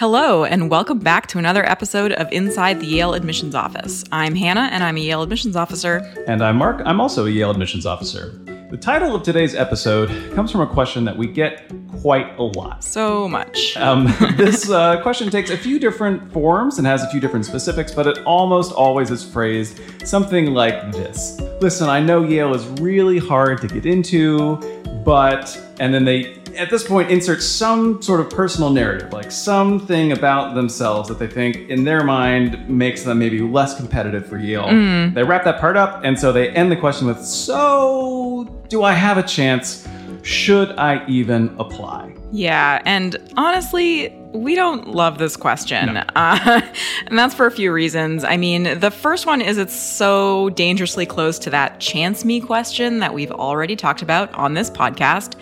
Hello, and welcome back to another episode of Inside the Yale Admissions Office. I'm Hannah, and I'm a Yale Admissions Officer. And I'm Mark. I'm also a Yale Admissions Officer. The title of today's episode comes from a question that we get quite a lot. So much. Um, this uh, question takes a few different forms and has a few different specifics, but it almost always is phrased something like this Listen, I know Yale is really hard to get into, but, and then they at this point insert some sort of personal narrative, like something about themselves that they think in their mind makes them maybe less competitive for Yale. Mm. They wrap that part up, and so they end the question with, So, do I have a chance? Should I even apply? Yeah, and honestly, we don't love this question. No. Uh, and that's for a few reasons. I mean, the first one is it's so dangerously close to that chance me question that we've already talked about on this podcast.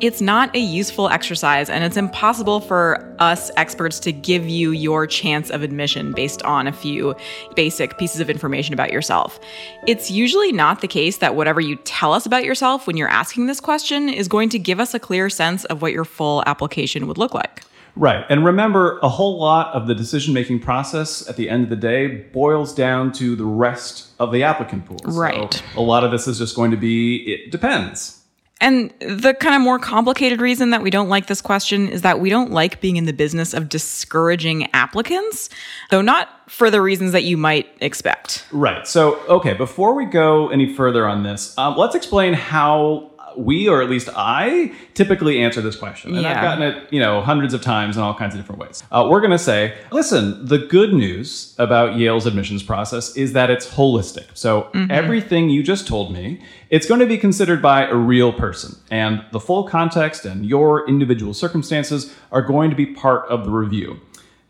It's not a useful exercise, and it's impossible for us experts to give you your chance of admission based on a few basic pieces of information about yourself. It's usually not the case that whatever you tell us about yourself when you're asking this question is going to give us a clear sense of what your full application would look like. Right. And remember, a whole lot of the decision making process at the end of the day boils down to the rest of the applicant pool. Right. So a lot of this is just going to be it depends. And the kind of more complicated reason that we don't like this question is that we don't like being in the business of discouraging applicants, though not for the reasons that you might expect. Right. So, okay, before we go any further on this, um, let's explain how we, or at least I, typically answer this question. And yeah. I've gotten it, you know, hundreds of times in all kinds of different ways. Uh, we're going to say, listen, the good news about Yale's admissions process is that it's holistic. So mm-hmm. everything you just told me, it's going to be considered by a real person. And the full context and your individual circumstances are going to be part of the review.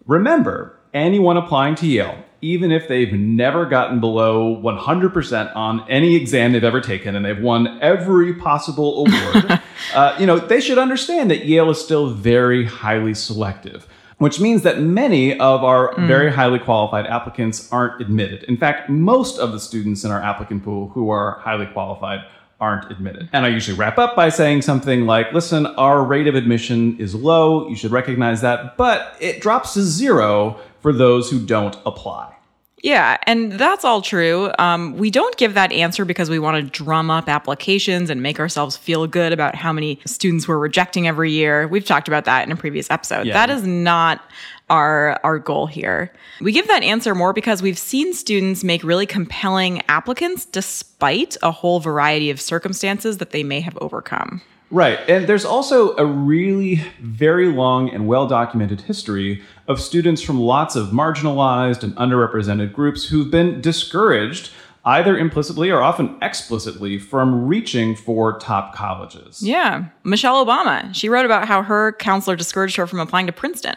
Remember, anyone applying to Yale even if they've never gotten below 100% on any exam they've ever taken and they've won every possible award, uh, you know, they should understand that Yale is still very highly selective. Which means that many of our mm. very highly qualified applicants aren't admitted. In fact, most of the students in our applicant pool who are highly qualified aren't admitted. And I usually wrap up by saying something like, listen, our rate of admission is low. You should recognize that, but it drops to zero for those who don't apply. Yeah, and that's all true. Um, we don't give that answer because we want to drum up applications and make ourselves feel good about how many students we're rejecting every year. We've talked about that in a previous episode. Yeah. That is not our our goal here. We give that answer more because we've seen students make really compelling applicants despite a whole variety of circumstances that they may have overcome. Right. And there's also a really very long and well documented history of students from lots of marginalized and underrepresented groups who've been discouraged either implicitly or often explicitly from reaching for top colleges. Yeah. Michelle Obama, she wrote about how her counselor discouraged her from applying to Princeton.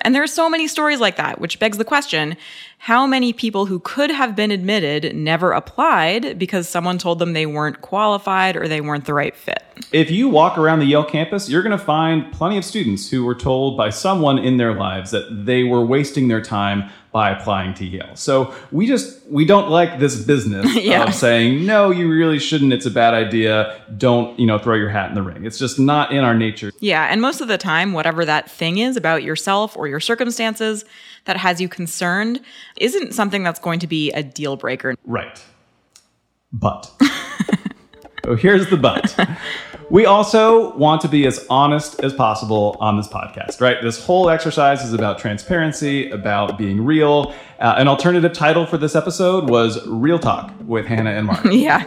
And there are so many stories like that, which begs the question how many people who could have been admitted never applied because someone told them they weren't qualified or they weren't the right fit? If you walk around the Yale campus, you're going to find plenty of students who were told by someone in their lives that they were wasting their time by applying to Yale. So we just we don't like this business yeah. of saying no, you really shouldn't. It's a bad idea. Don't you know throw your hat in the ring. It's just not in our nature. Yeah, and most of the time, whatever that thing is about yourself or your circumstances that has you concerned isn't something that's going to be a deal breaker. Right. But. so here's the but. We also want to be as honest as possible on this podcast, right? This whole exercise is about transparency, about being real. Uh, an alternative title for this episode was Real Talk with Hannah and Mark. yeah.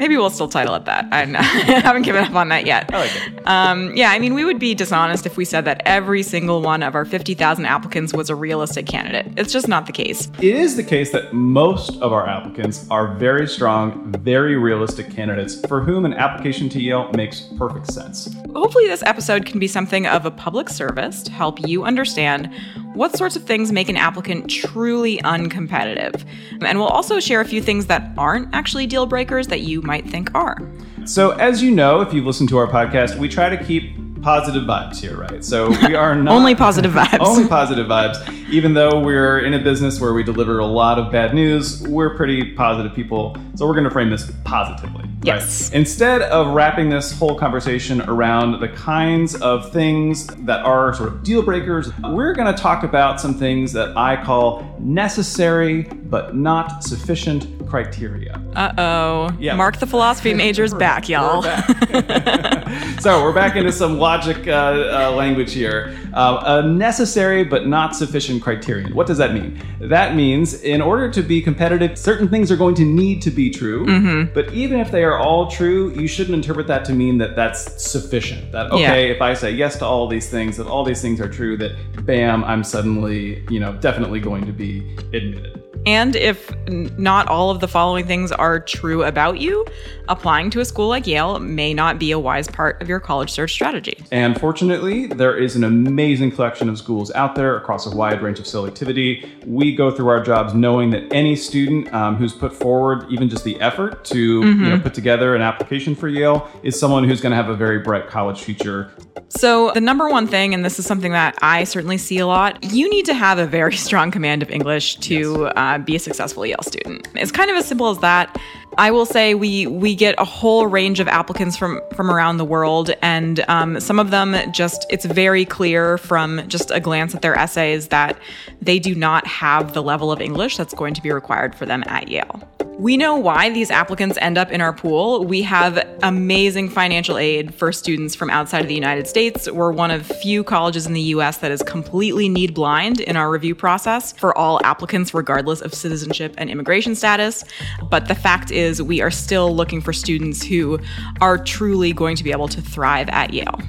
Maybe we'll still title it that. I, I haven't given up on that yet. I like it. Um, yeah, I mean, we would be dishonest if we said that every single one of our 50,000 applicants was a realistic candidate. It's just not the case. It is the case that most of our applicants are very strong, very realistic candidates for whom an application to Yale makes perfect sense. Hopefully, this episode can be something of a public service to help you understand what sorts of things make an applicant truly uncompetitive. And we'll also share a few things that aren't actually deal breakers that you might think are. So, as you know, if you've listened to our podcast, we try to keep positive vibes here, right? So we are not only positive vibes. only positive vibes. Even though we're in a business where we deliver a lot of bad news, we're pretty positive people. So we're going to frame this positively. Yes. Right? Instead of wrapping this whole conversation around the kinds of things that are sort of deal breakers, we're going to talk about some things that I call necessary but not sufficient criteria. Uh oh. Yeah. Mark the philosophy major's back, y'all. Back. so we're back into some logic uh, uh, language here. Uh, a necessary but not sufficient criterion. What does that mean? That means in order to be competitive, certain things are going to need to be true. Mm-hmm. But even if they are all true, you shouldn't interpret that to mean that that's sufficient. That okay, yeah. if I say yes to all these things, that all these things are true, that bam, I'm suddenly you know definitely going to be admitted. And if not all of the following things are true about you, applying to a school like Yale may not be a wise part of your college search strategy. And fortunately, there is an amazing collection of schools out there across a wide range of selectivity. We go through our jobs knowing that any student um, who's put forward even just the effort to mm-hmm. you know, put together an application for Yale is someone who's going to have a very bright college future. So, the number one thing, and this is something that I certainly see a lot, you need to have a very strong command of English to yes. uh, be a successful Yale student. It's kind of as simple as that. I will say we we get a whole range of applicants from from around the world, and um, some of them just it's very clear from just a glance at their essays that they do not have the level of English that's going to be required for them at Yale. We know why these applicants end up in our pool. We have amazing financial aid for students from outside of the United States. We're one of few colleges in the US that is completely need blind in our review process for all applicants, regardless of citizenship and immigration status. But the fact is, we are still looking for students who are truly going to be able to thrive at Yale.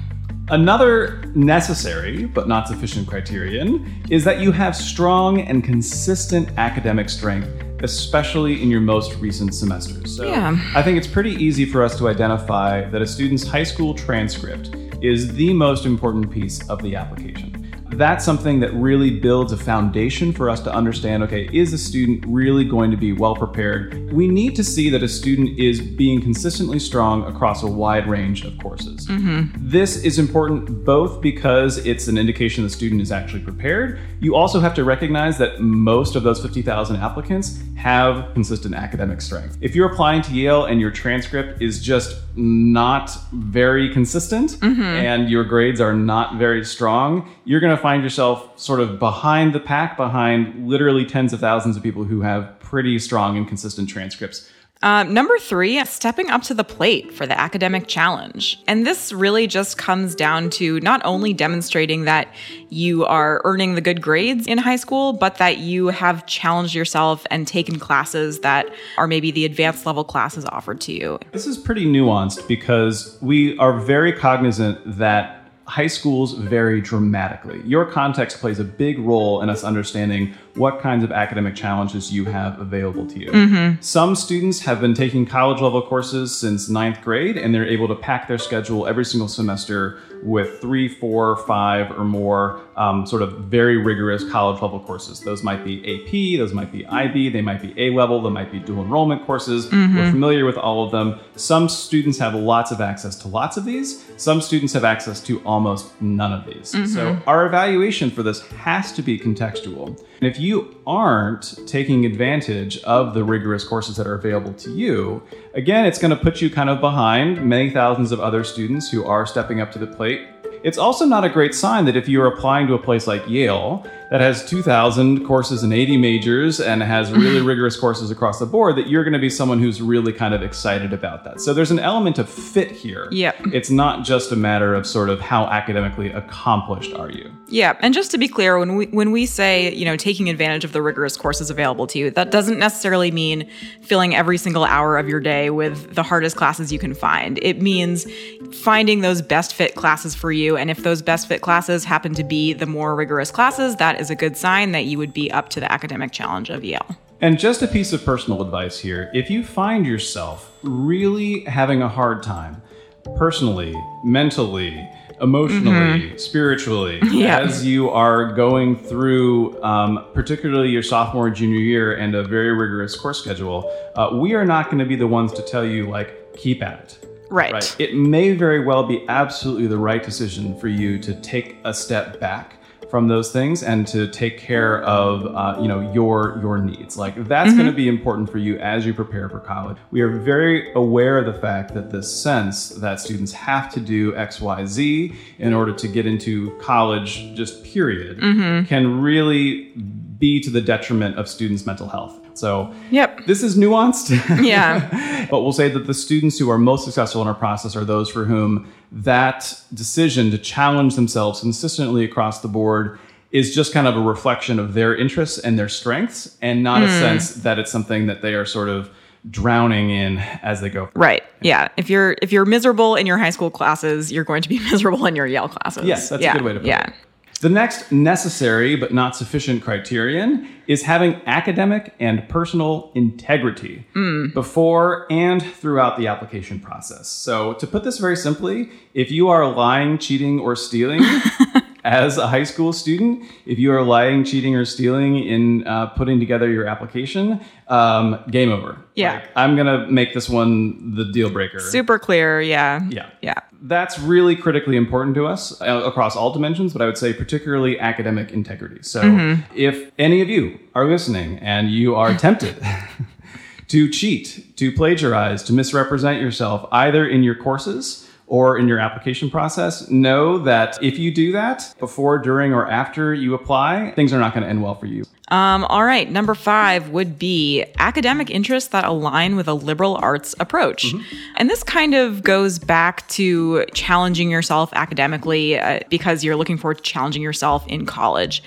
Another necessary but not sufficient criterion is that you have strong and consistent academic strength especially in your most recent semesters. So yeah. I think it's pretty easy for us to identify that a student's high school transcript is the most important piece of the application that's something that really builds a foundation for us to understand okay, is a student really going to be well prepared? We need to see that a student is being consistently strong across a wide range of courses. Mm-hmm. This is important both because it's an indication the student is actually prepared. You also have to recognize that most of those 50,000 applicants have consistent academic strength. If you're applying to Yale and your transcript is just not very consistent mm-hmm. and your grades are not very strong, you're going to find yourself sort of behind the pack, behind literally tens of thousands of people who have pretty strong and consistent transcripts. Uh, number three, stepping up to the plate for the academic challenge. And this really just comes down to not only demonstrating that you are earning the good grades in high school, but that you have challenged yourself and taken classes that are maybe the advanced level classes offered to you. This is pretty nuanced because we are very cognizant that high schools vary dramatically. Your context plays a big role in us understanding what kinds of academic challenges you have available to you. Mm-hmm. Some students have been taking college level courses since ninth grade, and they're able to pack their schedule every single semester with three, four, five, or more um, sort of very rigorous college level courses. Those might be AP, those might be IB, they might be A level, they might be dual enrollment courses. Mm-hmm. We're familiar with all of them. Some students have lots of access to lots of these, some students have access to almost none of these. Mm-hmm. So our evaluation for this has to be contextual. And if you aren't taking advantage of the rigorous courses that are available to you, again, it's going to put you kind of behind many thousands of other students who are stepping up to the plate it's also not a great sign that if you're applying to a place like Yale that has 2,000 courses and 80 majors and has really rigorous courses across the board, that you're going to be someone who's really kind of excited about that. So there's an element of fit here. Yeah. It's not just a matter of sort of how academically accomplished are you. Yeah, and just to be clear, when we when we say you know taking advantage of the rigorous courses available to you, that doesn't necessarily mean filling every single hour of your day with the hardest classes you can find. It means finding those best fit classes for you and if those best fit classes happen to be the more rigorous classes, that is a good sign that you would be up to the academic challenge of Yale. And just a piece of personal advice here if you find yourself really having a hard time, personally, mentally, emotionally, mm-hmm. spiritually, yeah. as you are going through, um, particularly your sophomore, junior year, and a very rigorous course schedule, uh, we are not going to be the ones to tell you, like, keep at it Right. right. It may very well be absolutely the right decision for you to take a step back from those things and to take care of uh, you know your your needs like that's mm-hmm. going to be important for you as you prepare for college we are very aware of the fact that this sense that students have to do xyz in order to get into college just period mm-hmm. can really be to the detriment of students mental health so, yep. this is nuanced. Yeah. but we'll say that the students who are most successful in our process are those for whom that decision to challenge themselves consistently across the board is just kind of a reflection of their interests and their strengths and not mm. a hmm. sense that it's something that they are sort of drowning in as they go. Right. Yeah. If you're if you're miserable in your high school classes, you're going to be miserable in your Yale classes. Yes, that's yeah. a good way to put yeah. it. The next necessary but not sufficient criterion is having academic and personal integrity mm. before and throughout the application process. So, to put this very simply, if you are lying, cheating, or stealing, as a high school student, if you are lying, cheating, or stealing in uh, putting together your application, um, game over. Yeah. Like, I'm going to make this one the deal breaker. Super clear. Yeah. Yeah. Yeah. That's really critically important to us uh, across all dimensions, but I would say particularly academic integrity. So mm-hmm. if any of you are listening and you are tempted, to cheat, to plagiarize, to misrepresent yourself, either in your courses or in your application process, know that if you do that before, during, or after you apply, things are not going to end well for you. Um, all right, number five would be academic interests that align with a liberal arts approach. Mm-hmm. And this kind of goes back to challenging yourself academically uh, because you're looking forward to challenging yourself in college.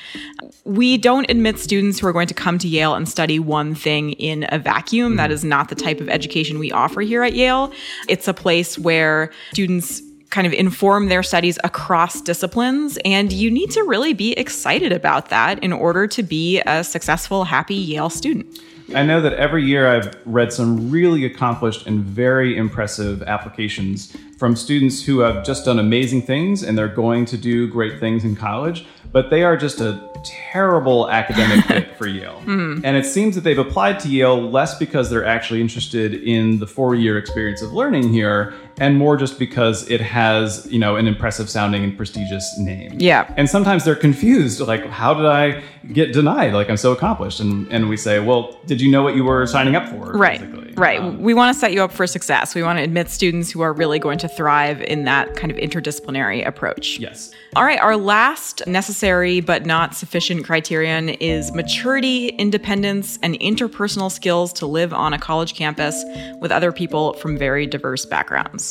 We don't admit students who are going to come to Yale and study one thing in a vacuum. Mm-hmm. That is not the type of education we offer here at Yale. It's a place where students kind of inform their studies across disciplines. And you need to really be excited about that in order to be a successful, happy Yale student. I know that every year I've read some really accomplished and very impressive applications from students who have just done amazing things and they're going to do great things in college, but they are just a terrible academic fit for Yale. Mm. And it seems that they've applied to Yale less because they're actually interested in the four year experience of learning here and more just because it has, you know, an impressive sounding and prestigious name. Yeah. And sometimes they're confused, like, how did I get denied? Like, I'm so accomplished. And, and we say, well, did you know what you were signing up for? Right. Basically? Right. Um, we want to set you up for success. We want to admit students who are really going to thrive in that kind of interdisciplinary approach. Yes. All right. Our last necessary but not sufficient criterion is maturity, independence, and interpersonal skills to live on a college campus with other people from very diverse backgrounds.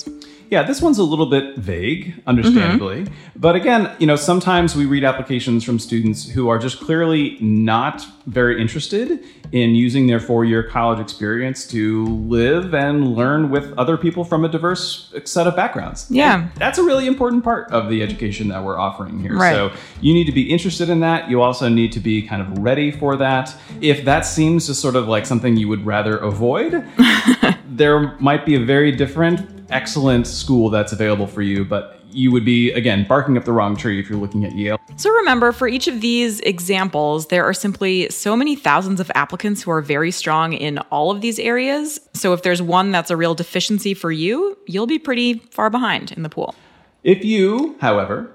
Yeah, this one's a little bit vague, understandably. Mm-hmm. But again, you know, sometimes we read applications from students who are just clearly not very interested in using their four year college experience to live and learn with other people from a diverse set of backgrounds. Yeah. And that's a really important part of the education that we're offering here. Right. So you need to be interested in that. You also need to be kind of ready for that. If that seems to sort of like something you would rather avoid, there might be a very different excellent school that's available for you, but you would be, again, barking up the wrong tree if you're looking at Yale. So remember, for each of these examples, there are simply so many thousands of applicants who are very strong in all of these areas. So if there's one that's a real deficiency for you, you'll be pretty far behind in the pool. If you, however,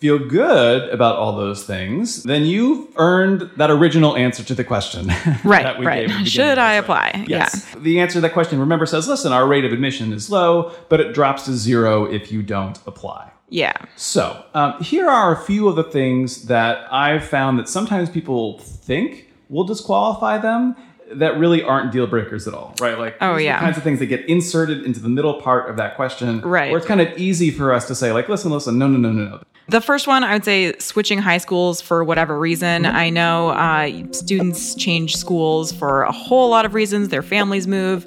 feel good about all those things, then you've earned that original answer to the question. Right, right. Should I apply? Yes. Yeah. The answer to that question, remember, says, listen, our rate of admission is low, but it drops to zero if you don't apply. Yeah. So um, here are a few of the things that I've found that sometimes people think will disqualify them that really aren't deal breakers at all, right? Like, oh yeah, kinds of things that get inserted into the middle part of that question, right? Where it's kind of easy for us to say, like, listen, listen, no, no, no, no, no. The first one, I would say switching high schools for whatever reason. Mm-hmm. I know uh, students change schools for a whole lot of reasons. Their families move,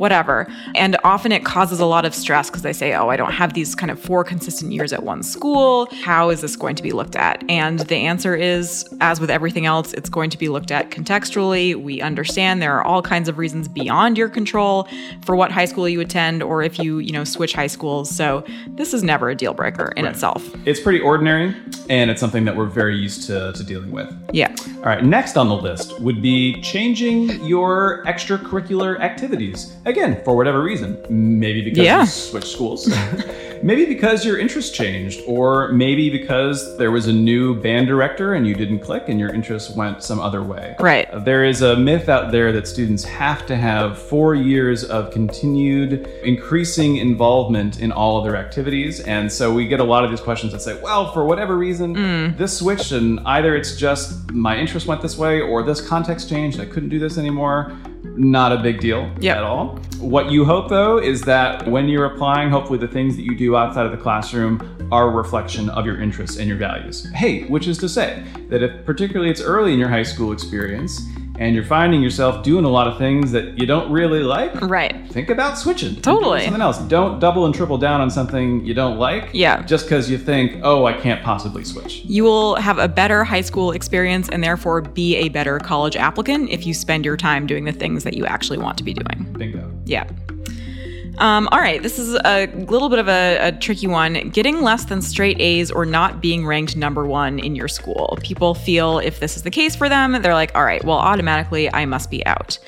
whatever. And often it causes a lot of stress because they say, oh, I don't have these kind of four consistent years at one school. How is this going to be looked at? And the answer is, as with everything else, it's going to be looked at contextually. We understand there are all kinds of reasons beyond your control for what high school you attend or if you, you know, switch high schools. So this is never a deal breaker in right. itself. It's pretty ordinary, and it's something that we're very used to, to dealing with. Yeah. All right, next on the list would be changing your extracurricular activities. Again, for whatever reason. Maybe because Yeah. you switched schools. maybe because your interests changed, or maybe because there was a new band director and you didn't click and your interests went some other way. Right. Uh, There is a myth out there that students have to have four years of continued increasing involvement in all of their activities. And so we get a lot of these questions that say, well, for whatever reason, Mm. this switched, and either it's just my interest went this way, or this context changed, I couldn't do this anymore. Not a big deal Yep. at all. What you hope, though, is that when you're applying, hopefully the things that you do outside of the classroom are a reflection of your interests and your values. Hey, which is to say that if particularly it's early in your high school experience and you're finding yourself doing a lot of things that you don't really like, Right. think about switching. Totally. Something else. Don't double and triple down on something you don't like. Yeah. Just because you think, oh, I can't possibly switch. You will have a better high school experience and therefore be a better college applicant if you spend your time doing the things that you actually want to be doing. Bingo. Yeah. Um, all right, this is a little bit of a, a tricky one. Getting less than straight A's or not being ranked number one in your school. People feel if this is the case for them, they're like, all right, well, automatically I must be out.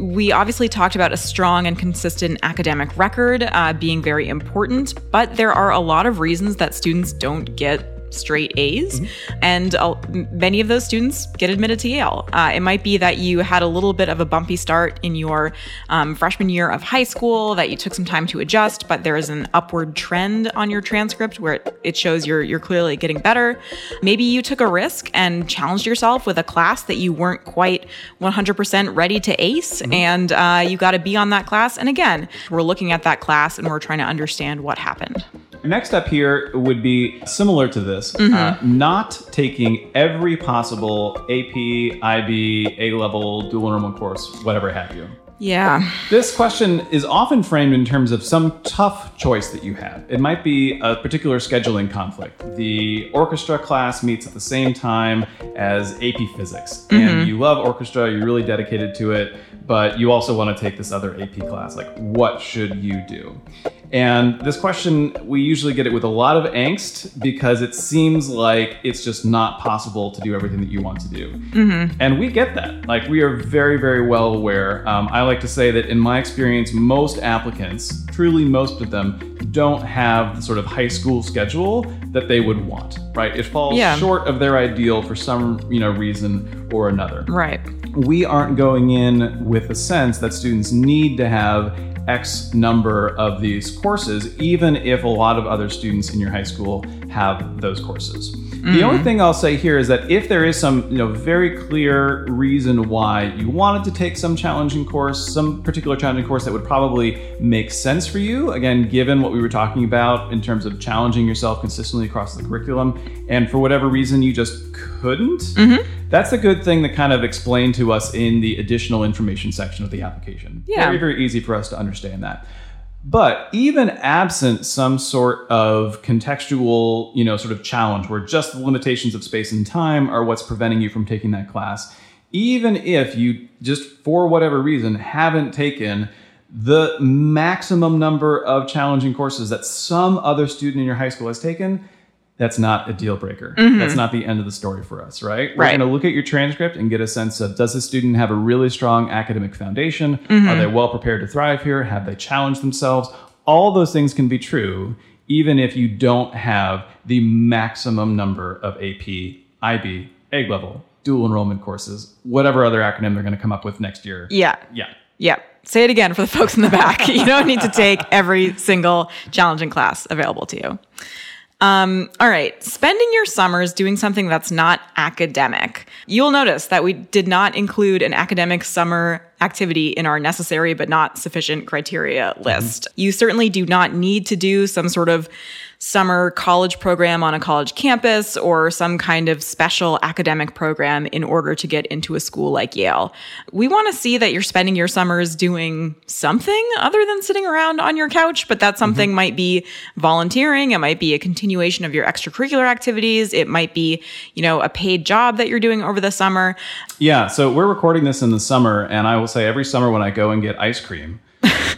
We obviously talked about a strong and consistent academic record uh, being very important, but there are a lot of reasons that students don't get straight A's, and uh, m- many of those students get admitted to Yale. Uh, it might be that you had a little bit of a bumpy start in your um, freshman year of high school, that you took some time to adjust, but there is an upward trend on your transcript where it, it shows you're you're clearly getting better. Maybe you took a risk and challenged yourself with a class that you weren't quite 100% ready to ace, and uh, you got to be on that class. And again, we're looking at that class and we're trying to understand what happened. Next up here would be similar to this, Mm-hmm. uh, not taking every possible AP, IB, A level, dual enrollment course, whatever have you. Yeah. This question is often framed in terms of some tough choice that you have. It might be a particular scheduling conflict. The orchestra class meets at the same time as AP physics, and you love orchestra, you're really dedicated to it, but you also want to take this other AP class. Like, what should you do? And this question, we usually get it with a lot of angst because it seems like it's just not possible to do everything that you want to do. And we get that. Like, we are very, very well aware. Um, I like to say that in my experience, most applicants, truly most of them, don't have the sort of high school schedule that they would want, right? It falls Yeah. short of their ideal for some, you know, reason or another Right. we aren't going in with a sense that students need to have X number of these courses, even if a lot of other students in your high school have those courses. The only mm-hmm. thing I'll say here is that if there is some, you know, very clear reason why you wanted to take some challenging course, some particular challenging course that would probably make sense for you, again, given what we were talking about in terms of challenging yourself consistently across the curriculum, and for whatever reason you just couldn't, mm-hmm. That's a good thing to kind of explain to us in the additional information section of the application. Yeah. Very, very easy for us to understand that. But even absent some sort of contextual, you know, sort of challenge where just the limitations of space and time are what's preventing you from taking that class, even if you just for whatever reason haven't taken the maximum number of challenging courses that some other student in your high school has taken, that's not a deal breaker. That's not the end of the story for us, right? We're Mm-hmm. Right. going to look at your transcript and get a sense of does this student have a really strong academic foundation? Mm-hmm. Are they well prepared to thrive here? Have they challenged themselves? All those things can be true even if you don't have the maximum number of AP, IB, A level, dual enrollment courses, whatever other acronym they're going to come up with next year. Yeah. Yeah. Yeah. Say it again for the folks in the back. you don't need to take every single challenging class available to you. Um, all right. Spending your summers doing something that's not academic. You'll notice that we did not include an academic summer activity in our necessary but not sufficient criteria list. You certainly do not need to do some sort of summer college program on a college campus or some kind of special academic program in order to get into a school like Yale. We want to see that you're spending your summers doing something other than sitting around on your couch, but that something mm-hmm. might be volunteering, it might be a continuation of your extracurricular activities, it might be, you know, a paid job that you're doing over the summer. Yeah, so we're recording this in the summer, and I will say every summer when I go and get ice cream,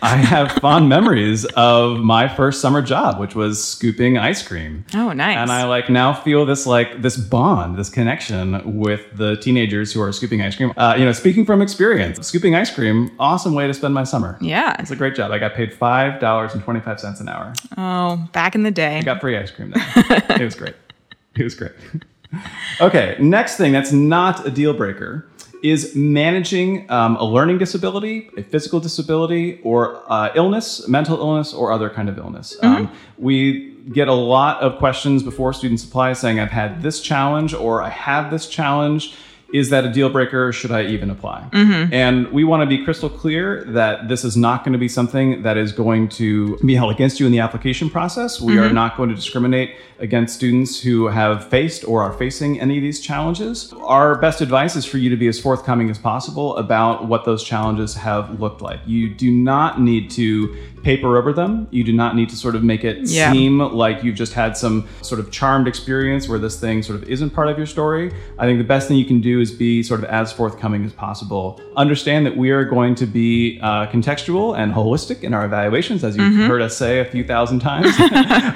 I have fond memories of my first summer job, which was scooping ice cream. Oh, nice. And I like now feel this like this bond, this connection with the teenagers who are scooping ice cream. Uh, you know, speaking from experience, scooping ice cream, awesome way to spend my summer. Yeah. It's a great job. I got paid five dollars and twenty five cents an hour. Oh, back in the day. I got free ice cream. Then. it was great. It was great. okay, next thing that's not a deal breaker is managing um, a learning disability, a physical disability, or uh, illness, mental illness, or other kind of illness. Mm-hmm. Um, we get a lot of questions before students apply saying, I've had this challenge or I have this challenge is that a deal breaker? Should I even apply? Mm-hmm. And we want to be crystal clear that this is not going to be something that is going to be held against you in the application process. We mm-hmm. are not going to discriminate against students who have faced or are facing any of these challenges. Our best advice is for you to be as forthcoming as possible about what those challenges have looked like. You do not need to paper over them. You do not need to sort of make it yeah. seem like you've just had some sort of charmed experience where this thing sort of isn't part of your story. I think the best thing you can do is be sort of as forthcoming as possible. Understand that we are going to be uh, contextual and holistic in our evaluations, as you've mm-hmm. heard us say a few thousand times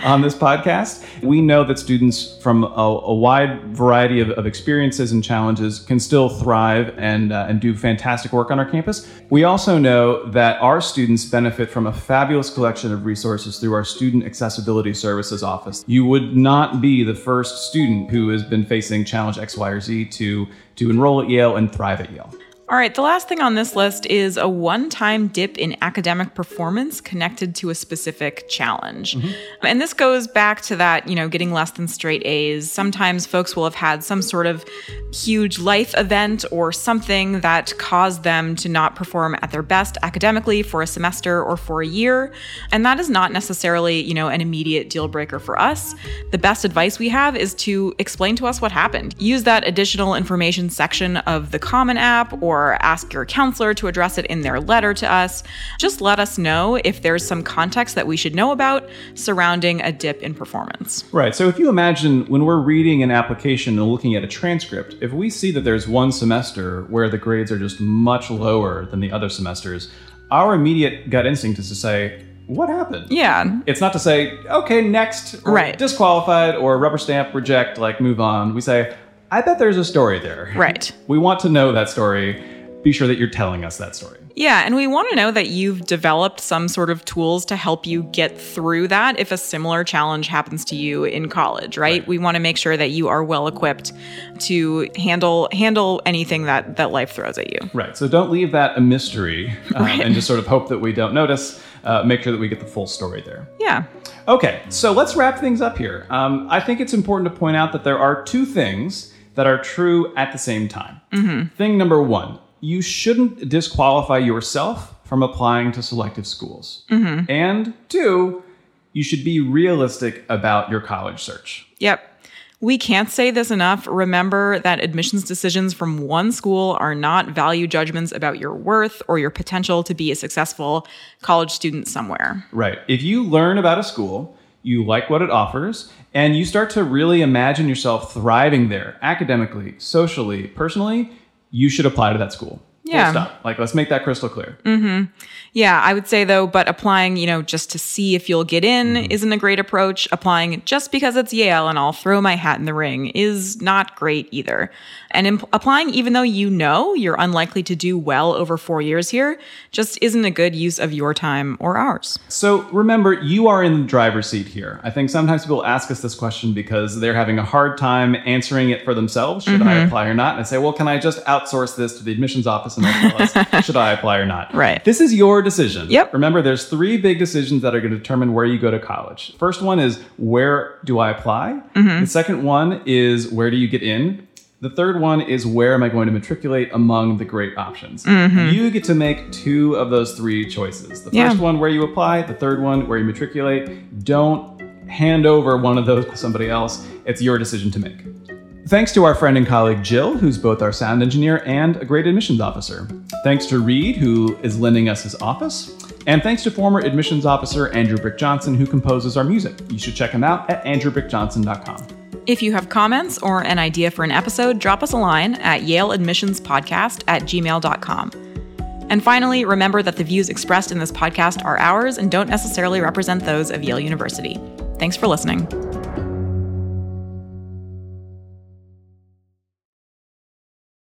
on this podcast we know that students from a, a wide variety of, of, experiences and challenges can still thrive and, uh, and do fantastic work on our campus. We also know that our students benefit from a fabulous collection of resources through our Student Accessibility Services Office. You would not be the first student who has been facing challenge X, Y, or Z to, to enroll at Yale and thrive at Yale. All right, the last thing on this list is a one time dip in academic performance connected to a specific challenge. Mm-hmm. And this goes back to that, you know, getting less than straight A's. Sometimes folks will have had some sort of huge life event or something that caused them to not perform at their best academically for a semester or for a year. And that is not necessarily, you know, an immediate deal breaker for us. The best advice we have is to explain to us what happened. Use that additional information section of the Common App or or ask your counselor to address it in their letter to us. Just let us know if there's some context that we should know about surrounding a dip in performance. Right. So if you imagine when we're reading an application and looking at a transcript, if we see that there's one semester where the grades are just much lower than the other semesters, our immediate gut instinct is to say, what happened? Yeah. It's not to say, okay, next, right. disqualified, or rubber stamp, reject, like move on. We say, I bet there's a story there. Right. We want to know that story be sure that you're telling us that story. Yeah, and we want to know that you've developed some sort of tools to help you get through that if a similar challenge happens to you in college, right? right. We want to make sure that you are well equipped to handle handle anything that that life throws at you. Right. So don't leave that a mystery um, right. and just sort of hope that we don't notice. Uh, make sure that we get the full story there. Yeah. Okay, so let's wrap things up here. Um, I think it's important to point out that there are two things that are true at the same time. Mm-hmm. Thing number one you shouldn't disqualify yourself from applying to selective schools. Mm-hmm. And two, you should be realistic about your college search. Yep. We can't say this enough. Remember that admissions decisions from one school are not value judgments about your worth or your potential to be a successful college student somewhere. Right. If you learn about a school, you like what it offers, and you start to really imagine yourself thriving there academically, socially, personally, you should apply to that school. Yeah. stop. Like, let's make that crystal clear. Mm-hmm. Yeah, I would say though, but applying, you know, just to see if you'll get in mm-hmm. isn't a great approach. Applying just because it's Yale and I'll throw my hat in the ring is not great either. And imp- applying, even though you know you're unlikely to do well over four years here, just isn't a good use of your time or ours. So remember, you are in the driver's seat here. I think sometimes people ask us this question because they're having a hard time answering it for themselves. Should mm-hmm. I apply or not? And I say, well, can I just outsource this to the admissions office and they'll tell us, should I apply or not? Right. This is your decision. Yep. Remember, there's three big decisions that are going to determine where you go to college. First one is where do I apply? Mm-hmm. The second one is where do you get in? The third one is where am I going to matriculate among the great options? Mm-hmm. You get to make two of those three choices. The first yeah. one, where you apply, the third one, where you matriculate. Don't hand over one of those to somebody else. It's your decision to make. Thanks to our friend and colleague Jill, who's both our sound engineer and a great admissions officer. Thanks to Reed, who is lending us his office. And thanks to former admissions officer Andrew Brick Johnson, who composes our music. You should check him out at andrewbrickjohnson.com. If you have comments or an idea for an episode, drop us a line at yaleadmissionspodcast at gmail.com. And finally, remember that the views expressed in this podcast are ours and don't necessarily represent those of Yale University. Thanks for listening.